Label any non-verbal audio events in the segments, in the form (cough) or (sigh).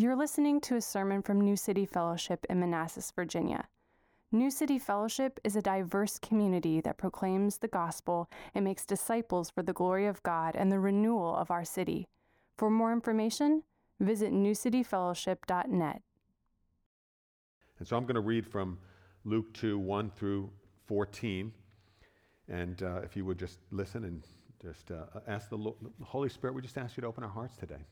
You're listening to a sermon from New City Fellowship in Manassas, Virginia. New City Fellowship is a diverse community that proclaims the gospel and makes disciples for the glory of God and the renewal of our city. For more information, visit newcityfellowship.net. And so I'm going to read from Luke 2 1 through 14. And uh, if you would just listen and just uh, ask the, Lord, the Holy Spirit, we just ask you to open our hearts today.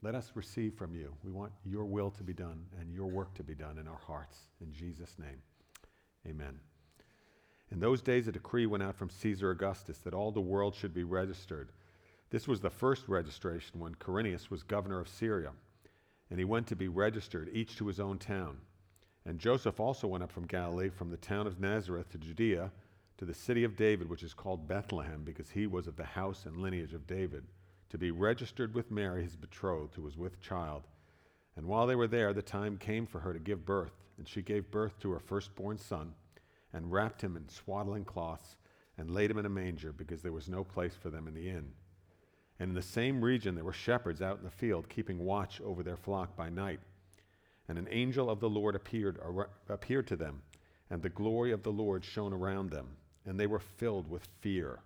Let us receive from you. We want your will to be done and your work to be done in our hearts. In Jesus' name, amen. In those days, a decree went out from Caesar Augustus that all the world should be registered. This was the first registration when Quirinius was governor of Syria, and he went to be registered, each to his own town. And Joseph also went up from Galilee, from the town of Nazareth to Judea, to the city of David, which is called Bethlehem, because he was of the house and lineage of David, to be registered with Mary, his betrothed, who was with child. And while they were there, the time came for her to give birth, and she gave birth to her firstborn son, and wrapped him in swaddling cloths, and laid him in a manger, because there was no place for them in the inn. And in the same region there were shepherds out in the field, keeping watch over their flock by night. And an angel of the Lord appeared, appeared to them, and the glory of the Lord shone around them, and they were filled with fear.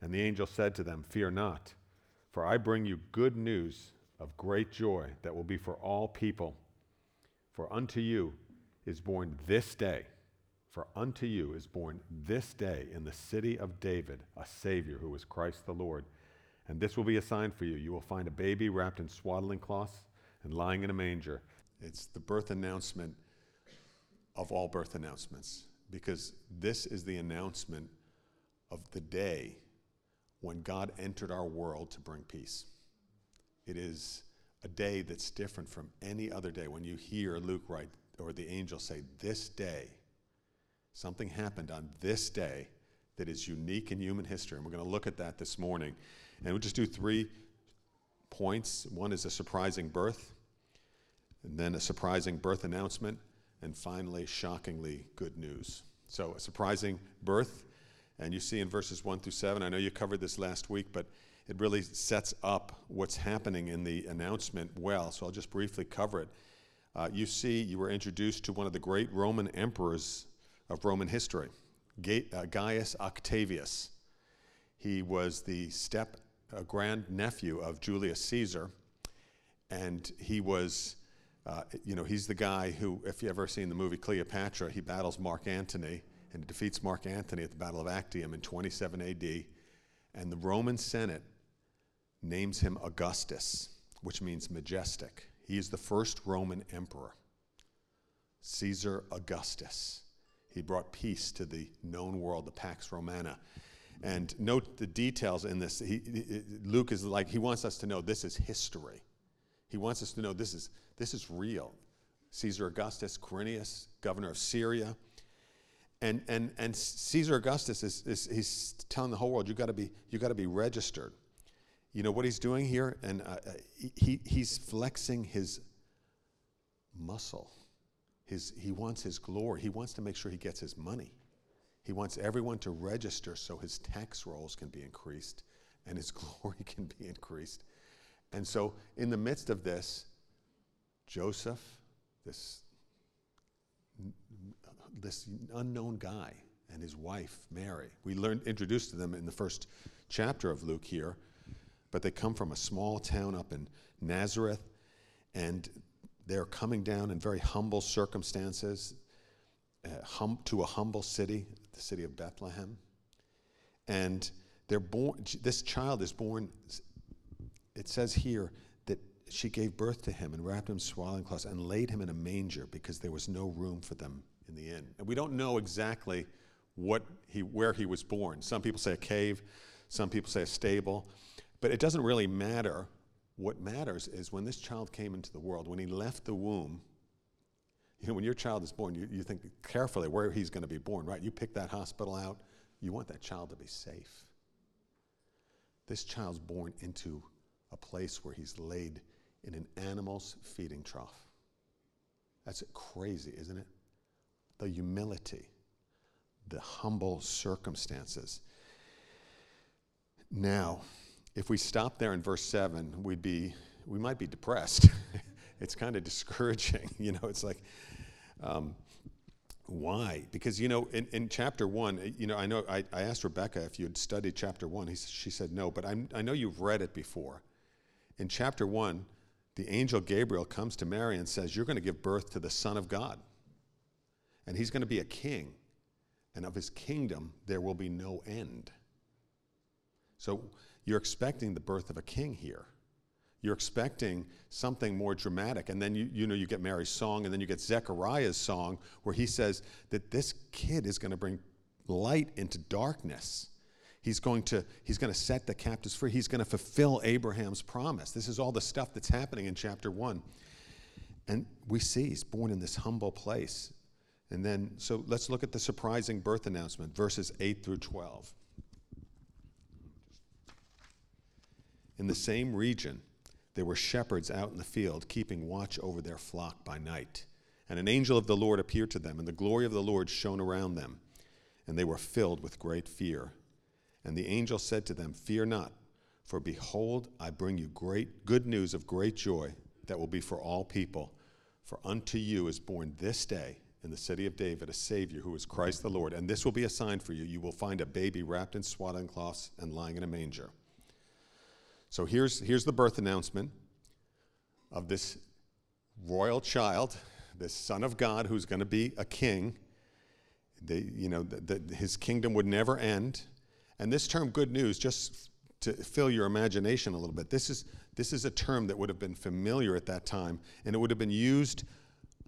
And the angel said to them, Fear not, for I bring you good news of great joy that will be for all people. For unto you is born this day, for unto you is born this day in the city of David a Savior who is Christ the Lord. And this will be a sign for you. You will find a baby wrapped in swaddling cloths and lying in a manger. It's the birth announcement of all birth announcements because this is the announcement of the day when God entered our world to bring peace. It is a day that's different from any other day. When you hear Luke write or the angel say, This day, something happened on this day that is unique in human history. And we're going to look at that this morning. And we'll just do three points. One is a surprising birth, and then a surprising birth announcement, and finally, shockingly good news. So, a surprising birth, and you see in verses 1 through 7, I know you covered this last week, but it really sets up what's happening in the announcement well. So, I'll just briefly cover it. Uh, you see, you were introduced to one of the great Roman emperors of Roman history, uh, Gaius Octavius. He was the step a grand nephew of Julius Caesar, and he was, uh, you know, he's the guy who, if you ever seen the movie Cleopatra, he battles Mark Antony and defeats Mark Antony at the Battle of Actium in 27 AD, and the Roman Senate names him Augustus, which means majestic. He is the first Roman emperor, Caesar Augustus. He brought peace to the known world, the Pax Romana. And note the details in this. He, Luke is like, he wants us to know this is history. He wants us to know this is, this is real. Caesar Augustus, Quirinius, governor of Syria. And, and, and Caesar Augustus is, is he's telling the whole world, you gotta be, you gotta be registered. You know what he's doing here? And uh, uh he, he's flexing his muscle. His, he wants his glory. He wants to make sure he gets his money. He wants everyone to register so his tax rolls can be increased and his (laughs) glory can be increased. And so, in the midst of this, Joseph, this, this unknown guy, and his wife, Mary, we learned introduced to them in the first chapter of Luke here, but they come from a small town up in Nazareth, and they're coming down in very humble circumstances uh, hum, to a humble city the city of Bethlehem. And they're born, this child is born, it says here that she gave birth to him and wrapped him in swaddling cloths and laid him in a manger because there was no room for them in the end. And we don't know exactly what he, where he was born. Some people say a cave, some people say a stable, but it doesn't really matter. What matters is when this child came into the world, when he left the womb, you know, when your child is born, you, you think carefully where he's going to be born, right? You pick that hospital out, you want that child to be safe. This child's born into a place where he's laid in an animal's feeding trough. That's crazy, isn't it? The humility, the humble circumstances. Now, if we stop there in verse 7, we'd be, we might be depressed. (laughs) it's kind of discouraging. (laughs) You know, it's like, um, why? Because, you know, in, in chapter one, you know, I know I, I asked Rebecca if you had studied chapter one. He, she said no, but I'm, I know you've read it before. In chapter one, the angel Gabriel comes to Mary and says, You're going to give birth to the Son of God. And he's going to be a king. And of his kingdom, there will be no end. So you're expecting the birth of a king here. You're expecting something more dramatic. And then you, you know you get Mary's song, and then you get Zechariah's song, where he says that this kid is going to bring light into darkness. He's going to he's going to set the captives free. He's going to fulfill Abraham's promise. This is all the stuff that's happening in chapter 1. And we see he's born in this humble place. And then so let's look at the surprising birth announcement verses 8 through 12. In the same region, there were shepherds out in the field, keeping watch over their flock by night. And an angel of the Lord appeared to them, and the glory of the Lord shone around them, and they were filled with great fear. And the angel said to them, Fear not, for behold, I bring you great good news of great joy that will be for all people. For unto you is born this day in the city of David a Savior who is Christ the Lord. And this will be a sign for you. You will find a baby wrapped in swaddling cloths and lying in a manger. So here's, here's the birth announcement of this royal child, this son of God who's going to be a king. You know, the, the, his kingdom would never end. And this term, good news, just to fill your imagination a little bit, this is, this is a term that would have been familiar at that time, and it would have been used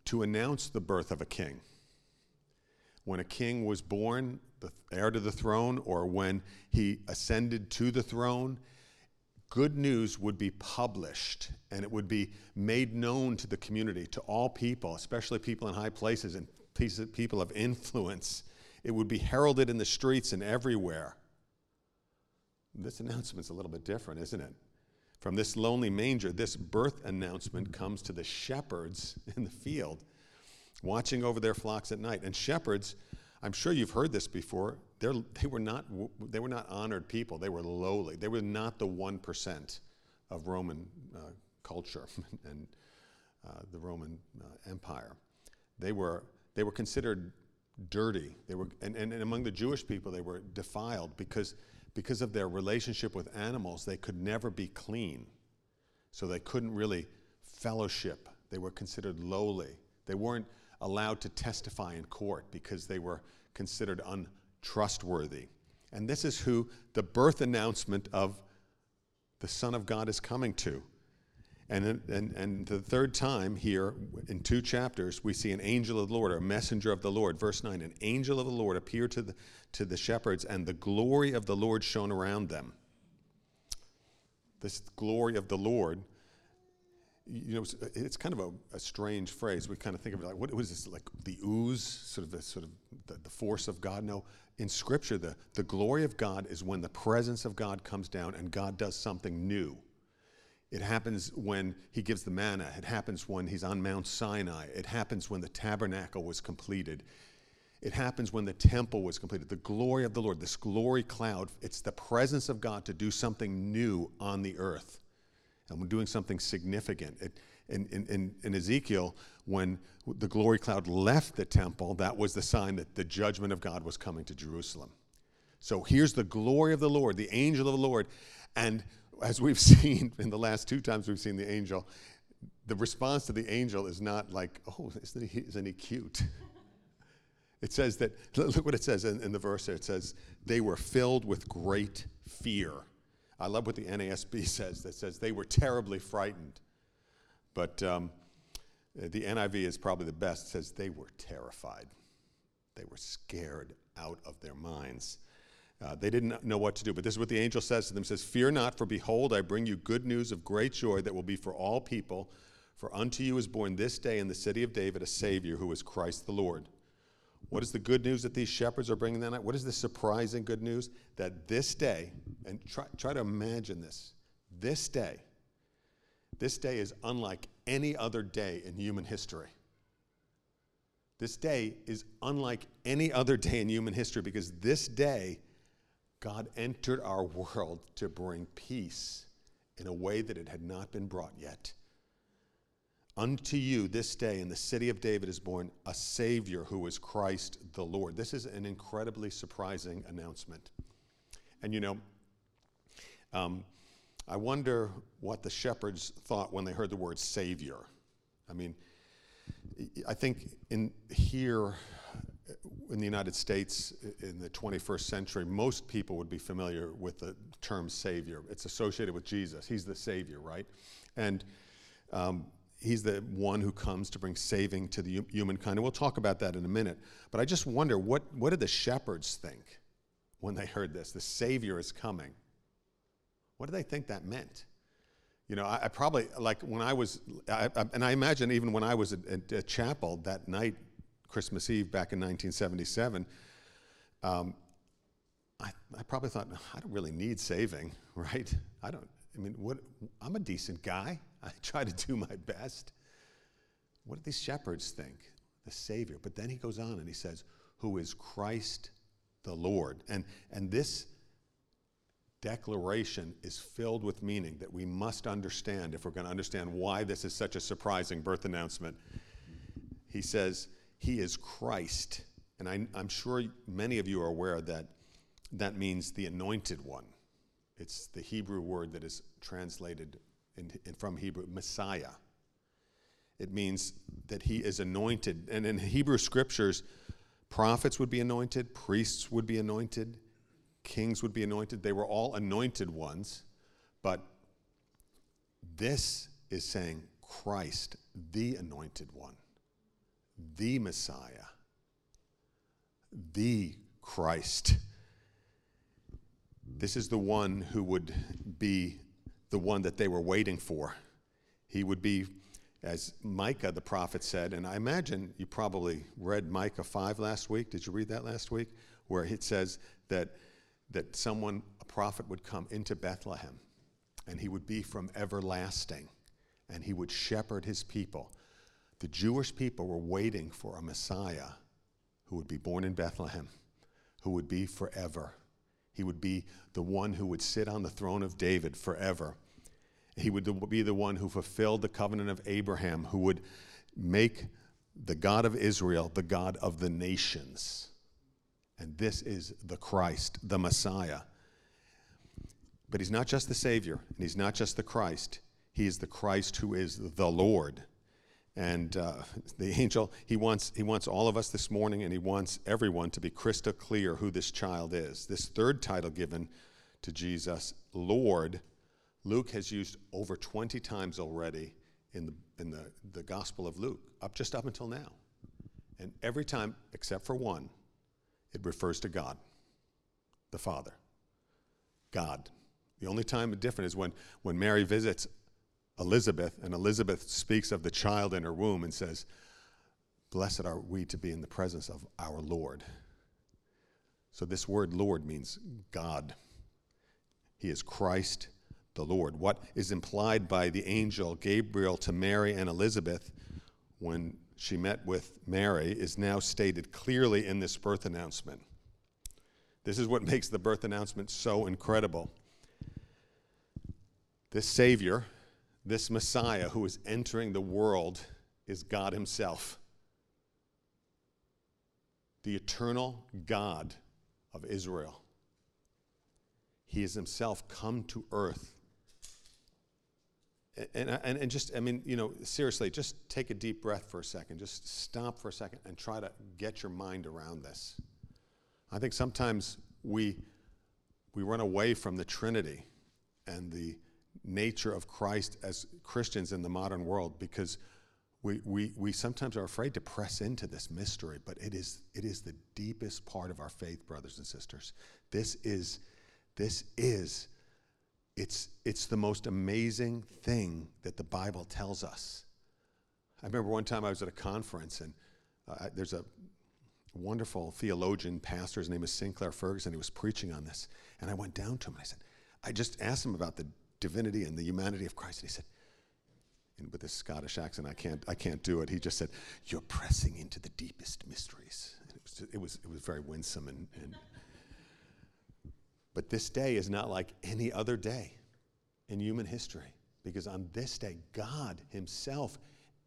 to announce the birth of a king. When a king was born, the heir to the throne, or when he ascended to the throne, good news would be published and it would be made known to the community, to all people, especially people in high places and people of influence. It would be heralded in the streets and everywhere. This announcement's a little bit different, isn't it? From this lonely manger, this birth announcement comes to the shepherds (laughs) in the field, watching over their flocks at night. And shepherds, I'm sure you've heard this before, they're, were not, they were not honored people. They were lowly. They were not the 1% of Roman uh, culture (laughs) and uh, the Roman uh, Empire. They were, they were considered dirty. They were, and, and, and among the Jewish people, they were defiled because, because of their relationship with animals. They could never be clean. So they couldn't really fellowship. They were considered lowly. They weren't allowed to testify in court because they were considered untrustworthy. And this is who the birth announcement of the Son of God is coming to. And, and, and the third time here in two chapters, we see an angel of the Lord, or a messenger of the Lord. Verse 9 An angel of the Lord appeared to the, to the shepherds, and the glory of the Lord shone around them. This glory of the Lord you know, it's kind of a, a, strange phrase. We kind of think of it like, what was this, like the ooze, sort of the sort of the, the, force of God? No, in Scripture, the, the glory of God is when the presence of God comes down and God does something new. It happens when he gives the manna. It happens when he's on Mount Sinai. It happens when the tabernacle was completed. It happens when the temple was completed. The glory of the Lord, this glory cloud, it's the presence of God to do something new on the earth and we're doing something significant. It, in, in, in, Ezekiel, when the glory cloud left the temple, that was the sign that the judgment of God was coming to Jerusalem. So here's the glory of the Lord, the angel of the Lord. And as we've (laughs) seen in the last two times we've seen the angel, the response to the angel is not like, oh, isn't he, isn't he cute? (laughs) It says that, look what it says in, in the verse there. It says, they were filled with great fear. I love what the NASB (laughs) says that says they were terribly frightened. But um, the NIV is probably the best. It says they were terrified. They were scared out of their minds. Uh, they didn't know what to do. But this is what the angel says to them. says, Fear not, for behold, I bring you good news of great joy that will be for all people. For unto you is born this day in the city of David a Savior who is Christ the Lord. What is the good news that these shepherds are bringing that night? What is the surprising good news? That this day, and try, try to imagine this, this day, this day is unlike any other day in human history. This day is unlike any other day in human history because this day, God entered our world to bring peace in a way that it had not been brought yet. Unto you this day in the city of David is born a Savior who is Christ the Lord. This is an incredibly surprising announcement. And you know, um, I wonder what the shepherds thought when they heard the word Savior. I mean, I think in here in the United States in the 21st century, most people would be familiar with the term Savior. It's associated with Jesus. He's the Savior, right? And um, he's the one who comes to bring saving to the humankind. And we'll talk about that in a minute. But I just wonder what, what did the shepherds think when they heard this? The Savior is coming. What did they think that meant? You know, I, I probably, like when I was, I, I, and I imagine even when I was at, at, at, chapel that night, Christmas Eve back in 1977, um, I, I probably thought, I don't really need saving, (laughs) right? I don't, I mean, what, I'm a decent guy. (laughs) I try to do my best. What do these shepherds think? The Savior. But then he goes on and he says, Who is Christ the Lord. And, and this declaration is filled with meaning that we must understand if we're going to understand why this is such a surprising birth announcement. He says, He is Christ. And I, am sure many of you are aware that that means the anointed one. It's the Hebrew word that is translated in, in, from Hebrew, Messiah. It means that he is anointed. And in Hebrew scriptures, prophets would be anointed, priests would be anointed, kings would be anointed. They were all anointed ones. But this is saying Christ, the anointed one, the Messiah, the Christ. This is the one who would be the one that they were waiting for. He would be, as Micah the prophet said, and I imagine you probably read Micah 5 last week. Did you read that last week? Where it says that, that someone, a prophet, would come into Bethlehem and he would be from everlasting and he would shepherd his people. The Jewish people were waiting for a Messiah who would be born in Bethlehem, who would be forever. He would be the one who would sit on the throne of David forever. He would be the one who fulfilled the covenant of Abraham, who would make the God of Israel the God of the nations. And this is the Christ, the Messiah. But he's not just the Savior, and he's not just the Christ. He is the Christ who is the Lord. And uh, (laughs) the angel, he wants, he wants all of us this morning, and he wants everyone to be crystal clear who this child is. This third title given to Jesus, Lord, Luke has used over 20 times already in the, in the, the Gospel of Luke, up just up until now. And every time, except for one, it refers to God, the Father. God. The only time different is when, when Mary visits Elizabeth, and Elizabeth speaks of the child in her womb and says, Blessed are we to be in the presence of our Lord. So, this word Lord means God. He is Christ the Lord. What is implied by the angel Gabriel to Mary and Elizabeth when she met with Mary is now stated clearly in this birth announcement. This is what (laughs) makes the birth announcement so incredible. This Savior, this Messiah who is entering the world is God Himself, the eternal God of Israel. He has Himself come to earth. And, and, and just, I mean, you know, seriously, just take a deep breath for a second. Just stop for a second and try to get your mind around this. I think sometimes we, we run away from the Trinity and the nature of Christ as Christians in the modern world because we, we, we sometimes are afraid to press into this mystery, but it is, it is the deepest part of our faith, brothers and sisters. This is, this is, it's, it's the most amazing thing that the Bible tells us. I remember one time I was at a conference, and uh, there's a wonderful theologian, pastor, his name is Sinclair Ferguson, he was preaching on this. And I went down to him and I said, I just asked him about the divinity and the humanity of Christ. And he said, and with this Scottish accent, I can't, I can't do it. He just said, You're pressing into the deepest mysteries. It was, it, was, it was very winsome. And, and but this day is not like any other day in human history because on this day, God Himself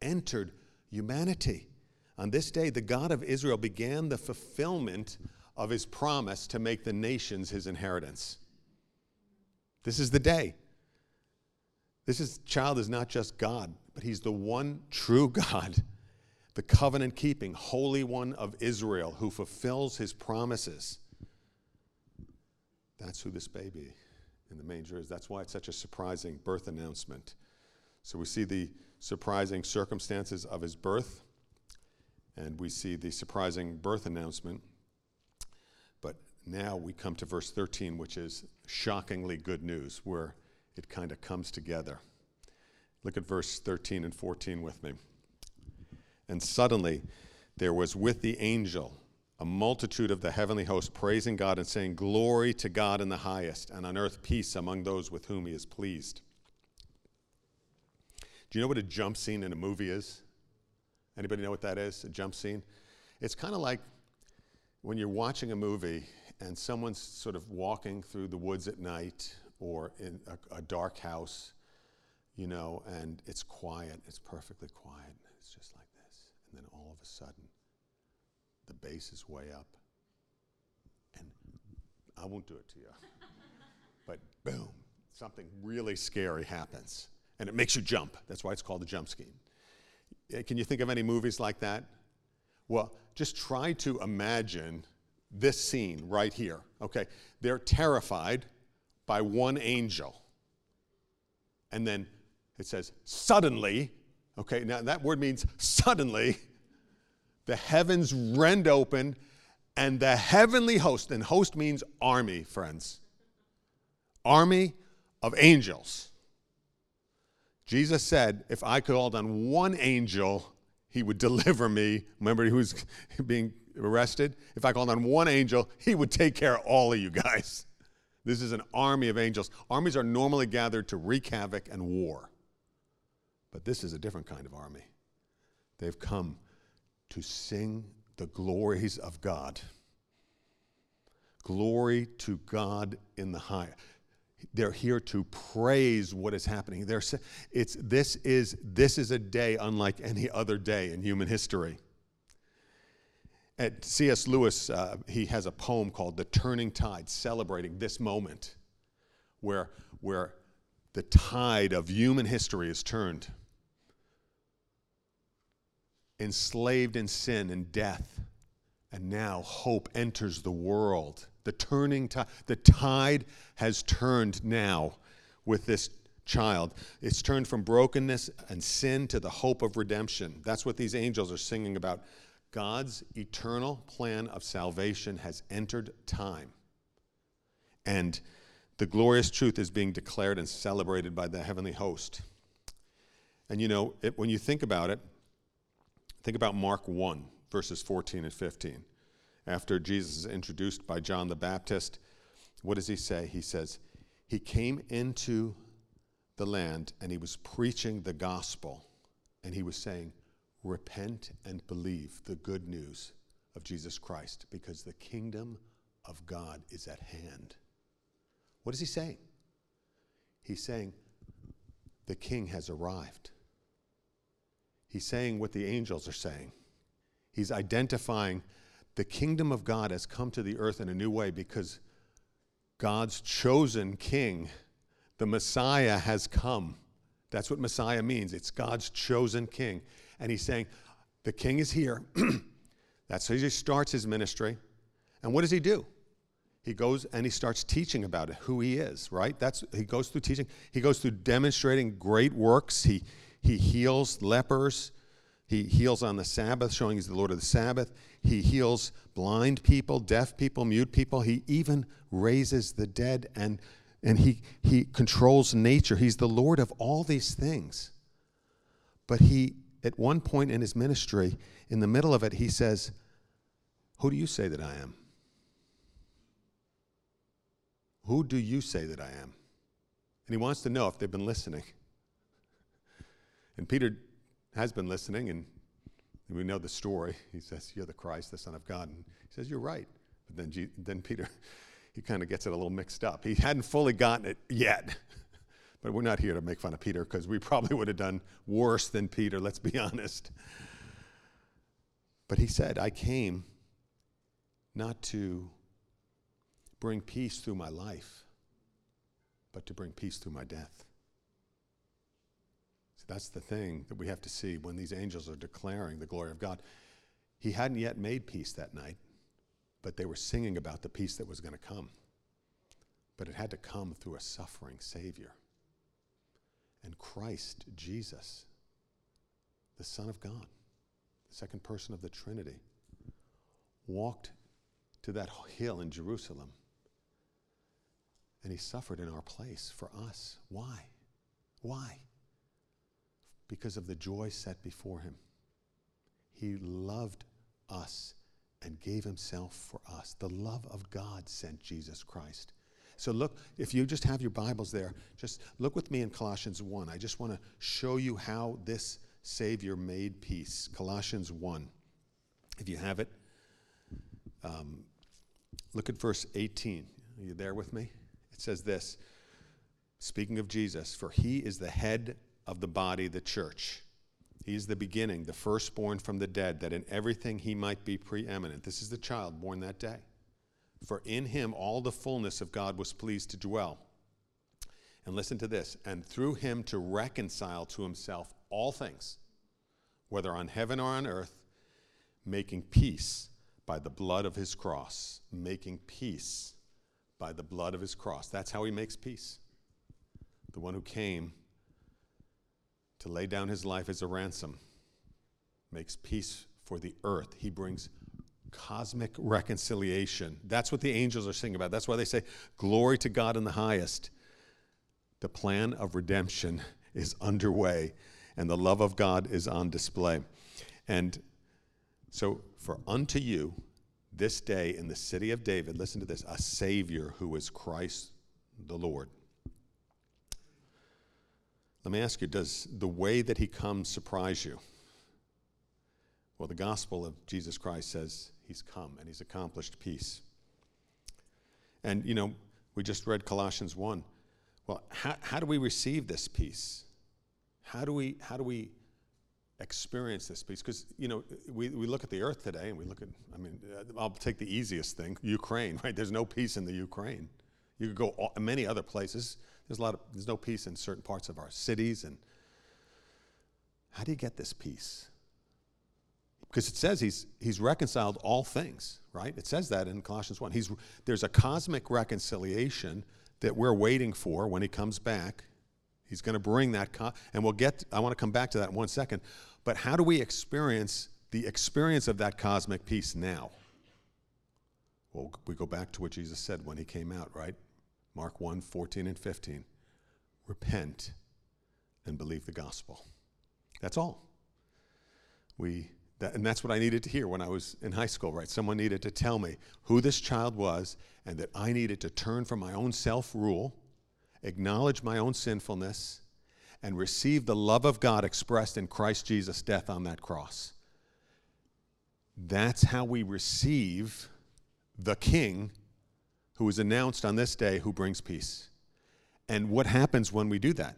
entered humanity. On this day, the God of Israel began the fulfillment of his promise to make the nations his inheritance. This is the day. This is, child is not just God, but he's the one true God, (laughs) the covenant keeping, Holy One of Israel who fulfills his promises. That's who this baby in the manger is. That's why it's such a surprising birth announcement. So we see the surprising circumstances of his birth, and we see the surprising birth announcement. But now we come to verse 13, which is shockingly good news, where it kind of comes together. Look at verse 13 and 14 with me. And suddenly there was with the angel a multitude of the heavenly host praising God and saying, Glory to God in the highest, and on earth peace among those with whom he is pleased. Do you know what a jump scene in a movie is? Anybody know what that is? A jump scene? It's kind of like when you're watching a movie and someone's sort of walking through the woods at night or in a, a dark house, you know, and it's quiet, it's perfectly quiet. It's just like this. And then all of a sudden, the bass is way up. And I won't do it to you. (laughs) but boom, something really scary happens. And it makes you jump. That's why it's called the jump scheme. Eh, can you think of any movies like that? Well, just try to imagine this scene right here. Okay, they're terrified by one angel. And then it says, suddenly, okay, now that word means suddenly, the heavens rend open and the heavenly host, and host means army, friends, army of angels. Jesus said, if I called on one angel, he would deliver me. Remember, he was (laughs) being arrested? If I called on one angel, he would take care of all of you guys. This is an army of angels. Armies are normally gathered to wreak havoc and war. But this is a different kind of army. They've come to sing the glories of God. Glory to God in the high. They're here to praise what is happening. They're, it's, this, is, this is a day unlike any other day in human history. At C.S. Lewis, uh, he has a poem called The Turning Tide, celebrating this moment where, where the tide of human history is turned enslaved in sin and death. And now hope enters the world. The turning tide, the tide has turned now with this child. It's turned from brokenness and sin to the hope of redemption. That's what these angels are singing about. God's eternal plan of salvation has entered time. And the glorious truth is being declared and celebrated by the heavenly host. And you know, it, when you think about it, Think about Mark 1, verses 14 and 15. After Jesus is introduced by John the Baptist, what does he say? He says, He came into the land and he was preaching the gospel, and he was saying, Repent and believe the good news of Jesus Christ, because the kingdom of God is at hand. What is he saying? He's saying, The king has arrived. He's saying what the angels are saying. He's identifying the kingdom of God has come to the earth in a new way because God's chosen king, the Messiah, has come. That's what Messiah means. It's God's chosen king. And he's saying, the king is here. (clears throat) That's how he starts his ministry. And what does he do? He goes and he starts teaching about it, who he is, right? That's he goes through teaching. He goes through demonstrating great works. He he heals lepers. He heals on the Sabbath, showing he's the Lord of the Sabbath. He heals blind people, deaf people, mute people. He even raises the dead and, and he, he controls nature. He's the Lord of all these things. But he, at one point in his ministry, in the middle of it, he says, Who do you say that I am? Who do you say that I am? And he wants to know if they've been listening. And Peter has been listening, and we know the story. He says, You're the Christ, the Son of God. And he says, You're right. But then, G- then Peter, (laughs) he kind of gets it a little mixed up. He hadn't fully gotten it yet. But we're not here to make fun of Peter because we (laughs) probably would have done worse than Peter, let's be (laughs) honest. But he said, I came not to bring peace through my life, but to bring peace through my death. So that's the thing that we have to see when these angels are declaring the glory of God. He hadn't yet made peace that night, but they were singing about the peace that was going to come. But it had to come through a suffering Savior. And Christ, Jesus, the Son of God, the second person of the Trinity, walked to that hill in Jerusalem and he suffered in our place for us. Why? Why? Because of the joy set before him. He loved us and gave himself for us. The love of God sent Jesus Christ. So look, if you just have your Bibles there, just look with me in Colossians 1. I just want to show you how this Savior made peace. Colossians 1. If you have it, um, look at verse 18. Are you there with me? It says this speaking of Jesus, for he is the head of the body, the church. He is the beginning, the firstborn from the dead, that in everything he might be preeminent. This is the child born that day. For in him all the fullness of God was pleased to dwell. And listen to this and through him to reconcile to himself all things, whether on heaven or on earth, making peace by the blood of his cross. Making peace by the blood of his cross. That's how he makes peace. The one who came to lay down his life as a ransom makes peace for the earth. He brings cosmic reconciliation. That's what the angels are singing about. That's why they say, Glory to God in the highest. The plan of redemption is underway, and the love of God is on display. And so, for unto you this day in the city of David, listen to this, a Savior who is Christ the Lord. Let me ask you, does the way that he comes surprise you? Well, the gospel of Jesus Christ says he's come and he's accomplished peace. And, you know, we just read Colossians 1. Well, how, how do we receive this peace? How do we, how do we experience this peace? Because, you know, we, we look at the earth today and we look at, I mean, uh, I'll take the easiest thing Ukraine, right? There's no peace in the Ukraine. You could go all, many other places. There's a lot of, there's no peace in certain parts of our cities. And how do you get this peace? Because it says he's, he's reconciled all things, right? It says that in Colossians 1. He's, there's a cosmic reconciliation that we're waiting for when he comes back. He's going to bring that, co- and we'll get, I want to come back to that in one second. But how do we experience the experience of that cosmic peace now? Well, we go back to what Jesus said when he came out, right? Mark 1 14 and 15. Repent and believe the gospel. That's all. We that, and that's what I needed to hear when I was in high school, right? Someone needed to tell me who this child was and that I needed to turn from my own self rule, acknowledge my own sinfulness, and receive the love of God expressed in Christ Jesus' death on that cross. That's how we receive the King who is announced on this day who brings peace. And what happens when we do that?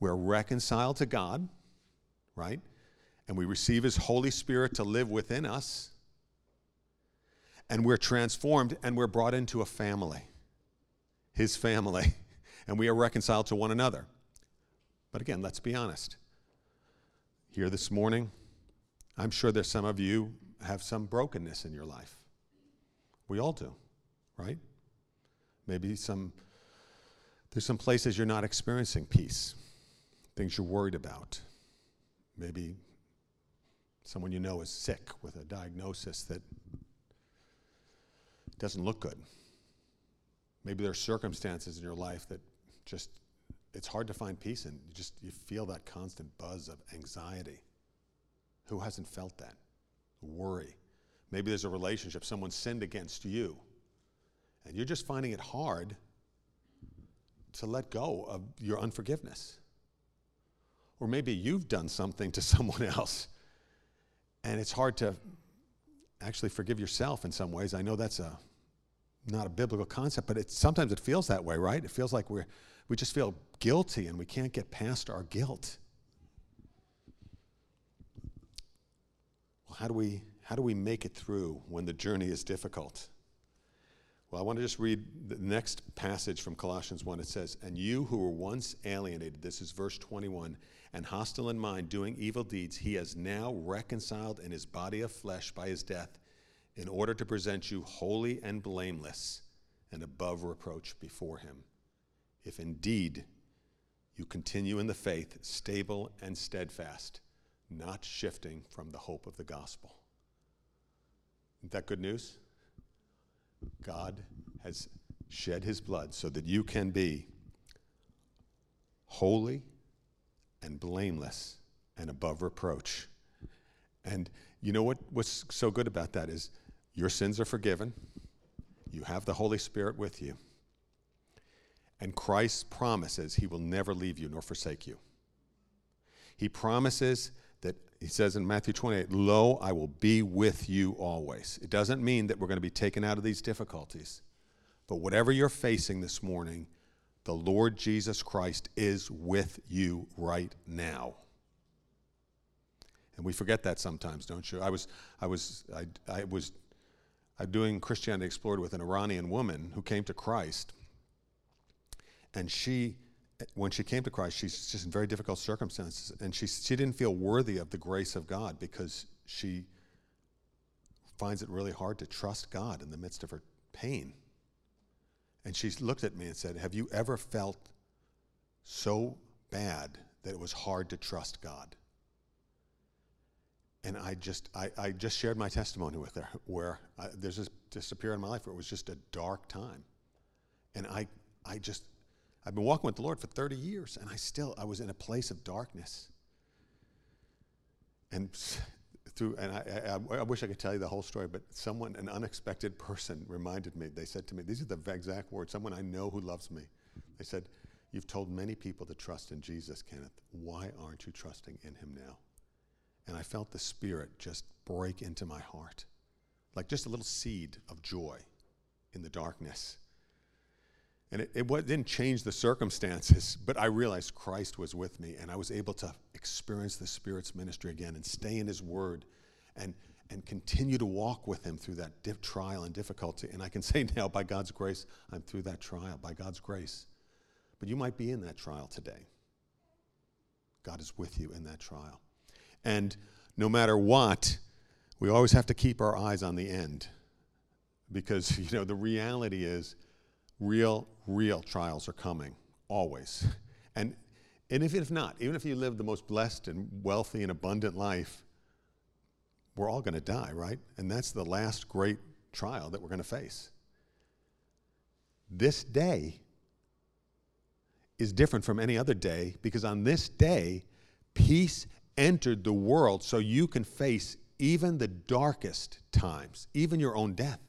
We're reconciled to God, right? And we receive His Holy Spirit to live within us, and we're transformed and we're brought into a family, His family, (laughs) and we are reconciled to one another. But again, let's be honest. Here this morning, I'm sure there's some of you have some brokenness in your life. We all do, right? Maybe some there's some places you're not experiencing peace, things you're worried about. Maybe someone you know is sick with a diagnosis that doesn't look good. Maybe there are circumstances in your life that just it's hard to find peace in. You just you feel that constant buzz of anxiety. Who hasn't felt that? Worry. Maybe there's a relationship, someone sinned against you, and you're just finding it hard to let go of your unforgiveness. Or maybe you've done something to (laughs) someone else and it's hard to actually forgive yourself in some ways. I know that's a not a biblical concept, but it, sometimes it feels that way, right? It feels like we're, we just feel guilty and we can't get past our guilt. Well, how do we how do we make it through when the journey is difficult? Well, I want to just read the next passage from Colossians 1. It says, And you who were once alienated, this is verse 21, and hostile in mind, doing evil deeds, he has now reconciled in his body of flesh by his death, in order to present you holy and blameless and above reproach before him. If indeed you continue in the faith, stable and steadfast, not shifting from the hope of the gospel. Isn't that good news? God has shed his blood so that you can be holy and blameless and above reproach. And you know what, what's so good about that is your sins are forgiven, you have the Holy Spirit with you, and Christ promises he will never leave you nor forsake you. He promises that he says in Matthew 28, Lo, I will be with you always. It doesn't mean that we're going to be taken out of these difficulties. But whatever you're facing this morning, the Lord Jesus Christ is with you right now. And we forget that sometimes, don't you? I was, I was, I, I was I'm doing Christianity Explored with an Iranian woman who came to Christ. And she, when she came to Christ, she's just in very difficult circumstances. And she, she didn't feel worthy of the grace of God because she finds it really hard to trust God in the midst of her pain. And she looked at me and said, Have you ever felt so bad that it was hard to trust God? and I just I, I just shared my testimony with her where I, there's this, this period in my life where it was just a dark time, and I I just I've been walking with the Lord for 30 years, and I still I was in a place of darkness. And (laughs) through and I, I, I wish I could tell you the whole story, but someone an unexpected person reminded me. They said to me, these are the exact words. Someone I know who loves me. They said, "You've told many people to trust in Jesus, Kenneth. Why aren't you trusting in Him now?" and I felt the Spirit just break into my heart, like just a little seed of joy in the darkness. And it, it didn't change the circumstances, (laughs) but I realized Christ was with me, and I was able to experience the Spirit's ministry again and stay in His Word and, and continue to walk with Him through that dip, trial and difficulty. And I can (laughs) say now, by God's grace, I'm through that trial, by God's grace. But you might be in that trial today. God is with you in that trial. And no matter what, we always have to keep our eyes on the end. Because, (laughs) you know, the reality is real, real trials are coming, always. (laughs) And, and if, if not, even if you live the most blessed and wealthy and abundant life, we're all going to die, right? And that's the last great trial that we're going to face. This day is different from any other day because on this day, peace entered the world so you can face even the darkest times, even your own death.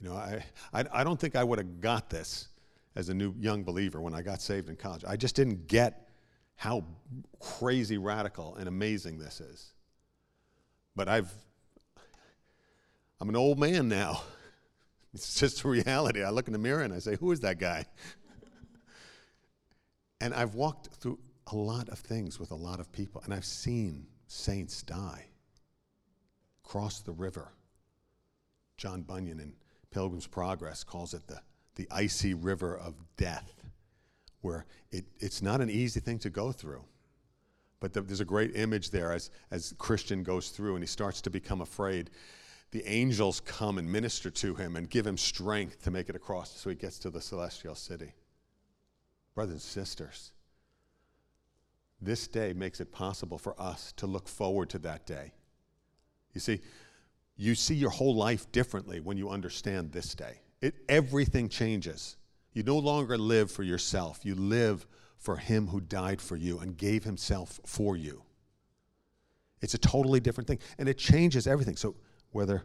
You know, I, I, I don't think I would have got this as a new young believer when I got saved in college. I just didn't get how crazy radical and amazing this is. But I've, I'm an old man now. (laughs) It's just a reality. I look in the mirror and I say, Who is that guy? (laughs) and I've walked through a lot of things with a lot of people, and I've seen saints die, cross the river. John Bunyan in Pilgrim's Progress calls it the, the icy river of death, where it, it's not an easy thing to go through. But the, there's a great image there as, as Christian goes through and he starts to become afraid. The angels come and minister to him and give him strength to make it across so he gets to the celestial city. Brothers and sisters, this day makes it possible for us to look forward to that day. You see, you see your whole life differently when you understand this day. It, everything changes. You no longer live for yourself, you live for Him who died for you and gave Himself for you. It's a totally different thing, and it changes everything. So, whether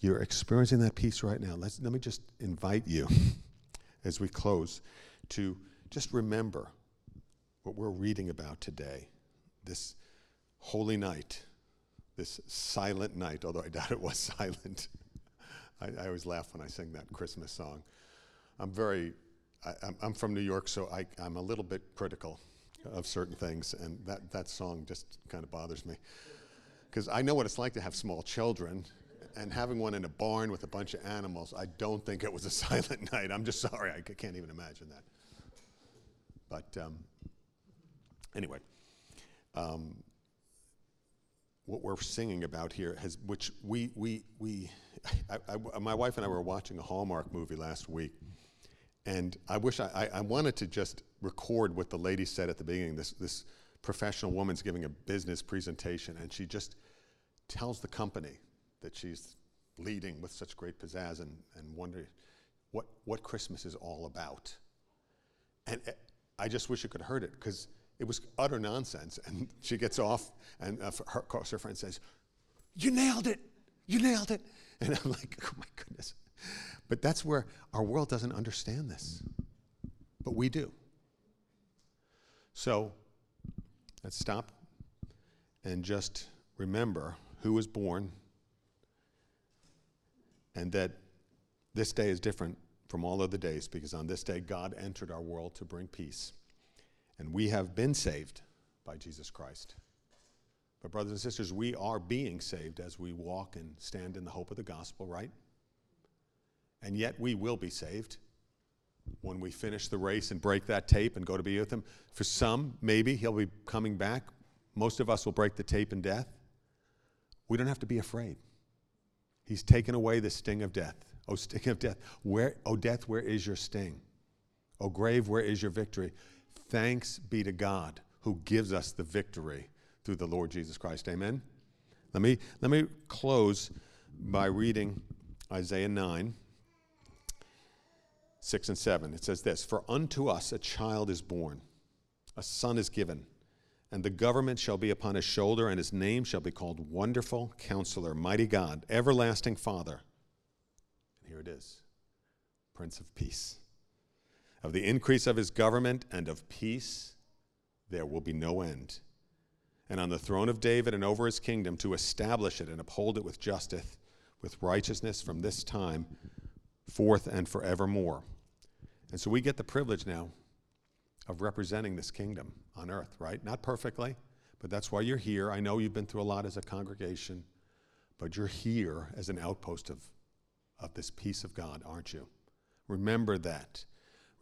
you're experiencing that peace right now, let's, let me just invite you (laughs) as we close to just remember what we're reading about today, this holy night, this silent night, although I doubt it was (laughs) silent. I, I, always laugh when I sing that Christmas song. I'm very I, I'm, I'm from New York, so I, I'm a little bit critical of certain things, and that, that song just kind of bothers me. Because I know what it's like to have small children, and having one in a barn with a bunch of animals, I don't think it was a (laughs) silent night. I'm just sorry, I can't even imagine that. But um, anyway, um, what we're singing about here has, which we, we, we I, I, my wife and I were watching a Hallmark movie last week, and I wish I, I, wanted to just record what the lady said at the beginning. This, this professional woman's giving a business presentation, and she just tells the company that she's leading with such great pizzazz and, and wondering what, what Christmas is all about. And eh, I just wish you could have heard it because it was utter nonsense. And she gets off, and uh, her, of course, her friend says, You nailed it! You nailed it! (laughs) And I'm like, Oh my goodness. But that's where our world doesn't understand this. But we do. So let's stop and just remember who was born and that this day is different from all other days because on this day God entered our world to bring peace. And we have been saved by Jesus Christ. But, brothers and sisters, we are being saved as we walk and stand in the hope of the gospel, right? And yet we will be saved when we finish the race and break that tape and go to be with Him. For some, maybe He'll be coming back. Most of us will break the tape in death. We don't have to be afraid. He's taken away the sting of death. Oh, sting of death. Where, oh, death, where is your sting? Oh, grave, where is your victory? Thanks be to God who gives us the victory through the Lord Jesus Christ. Amen. Let me, let me close by reading Isaiah 9, 6 and 7. It says this For unto us a child is born, a son is given and the government shall be upon his shoulder, and his name shall be called Wonderful Counselor, Mighty God, Everlasting Father. And here it is Prince of Peace. Of the increase of his government and of peace, there will be no end. And on the throne of David and over his kingdom, to establish it and uphold it with justice, with righteousness from this time forth and forevermore. And so we get the privilege now of representing this kingdom on earth, right? Not perfectly, but that's why you're here. I know you've been through a lot as a congregation, but you're here as an outpost of, of this peace of God, aren't you? Remember that.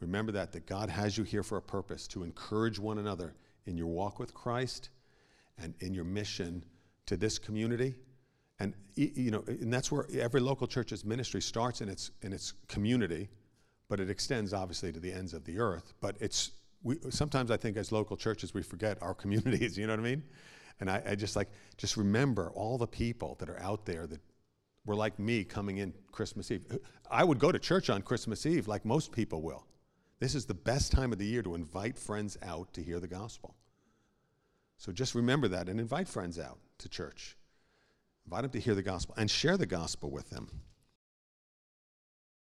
Remember that, that God has you here for a purpose to encourage one another in your walk with Christ and in your mission to this community. And, you know, and that's where every local church's ministry starts in its, in its community, but it extends obviously to the ends of the earth. But it's we, sometimes I think as local churches we forget our (laughs) communities, you know what I mean? And I, I, just like, just remember all the people that are out there that were like me coming in Christmas Eve. I would go to church on Christmas Eve like most people will. This is the best time of the year to invite friends out to hear the gospel. So just remember that and invite friends out to church. Invite them to hear the gospel and share the gospel with them.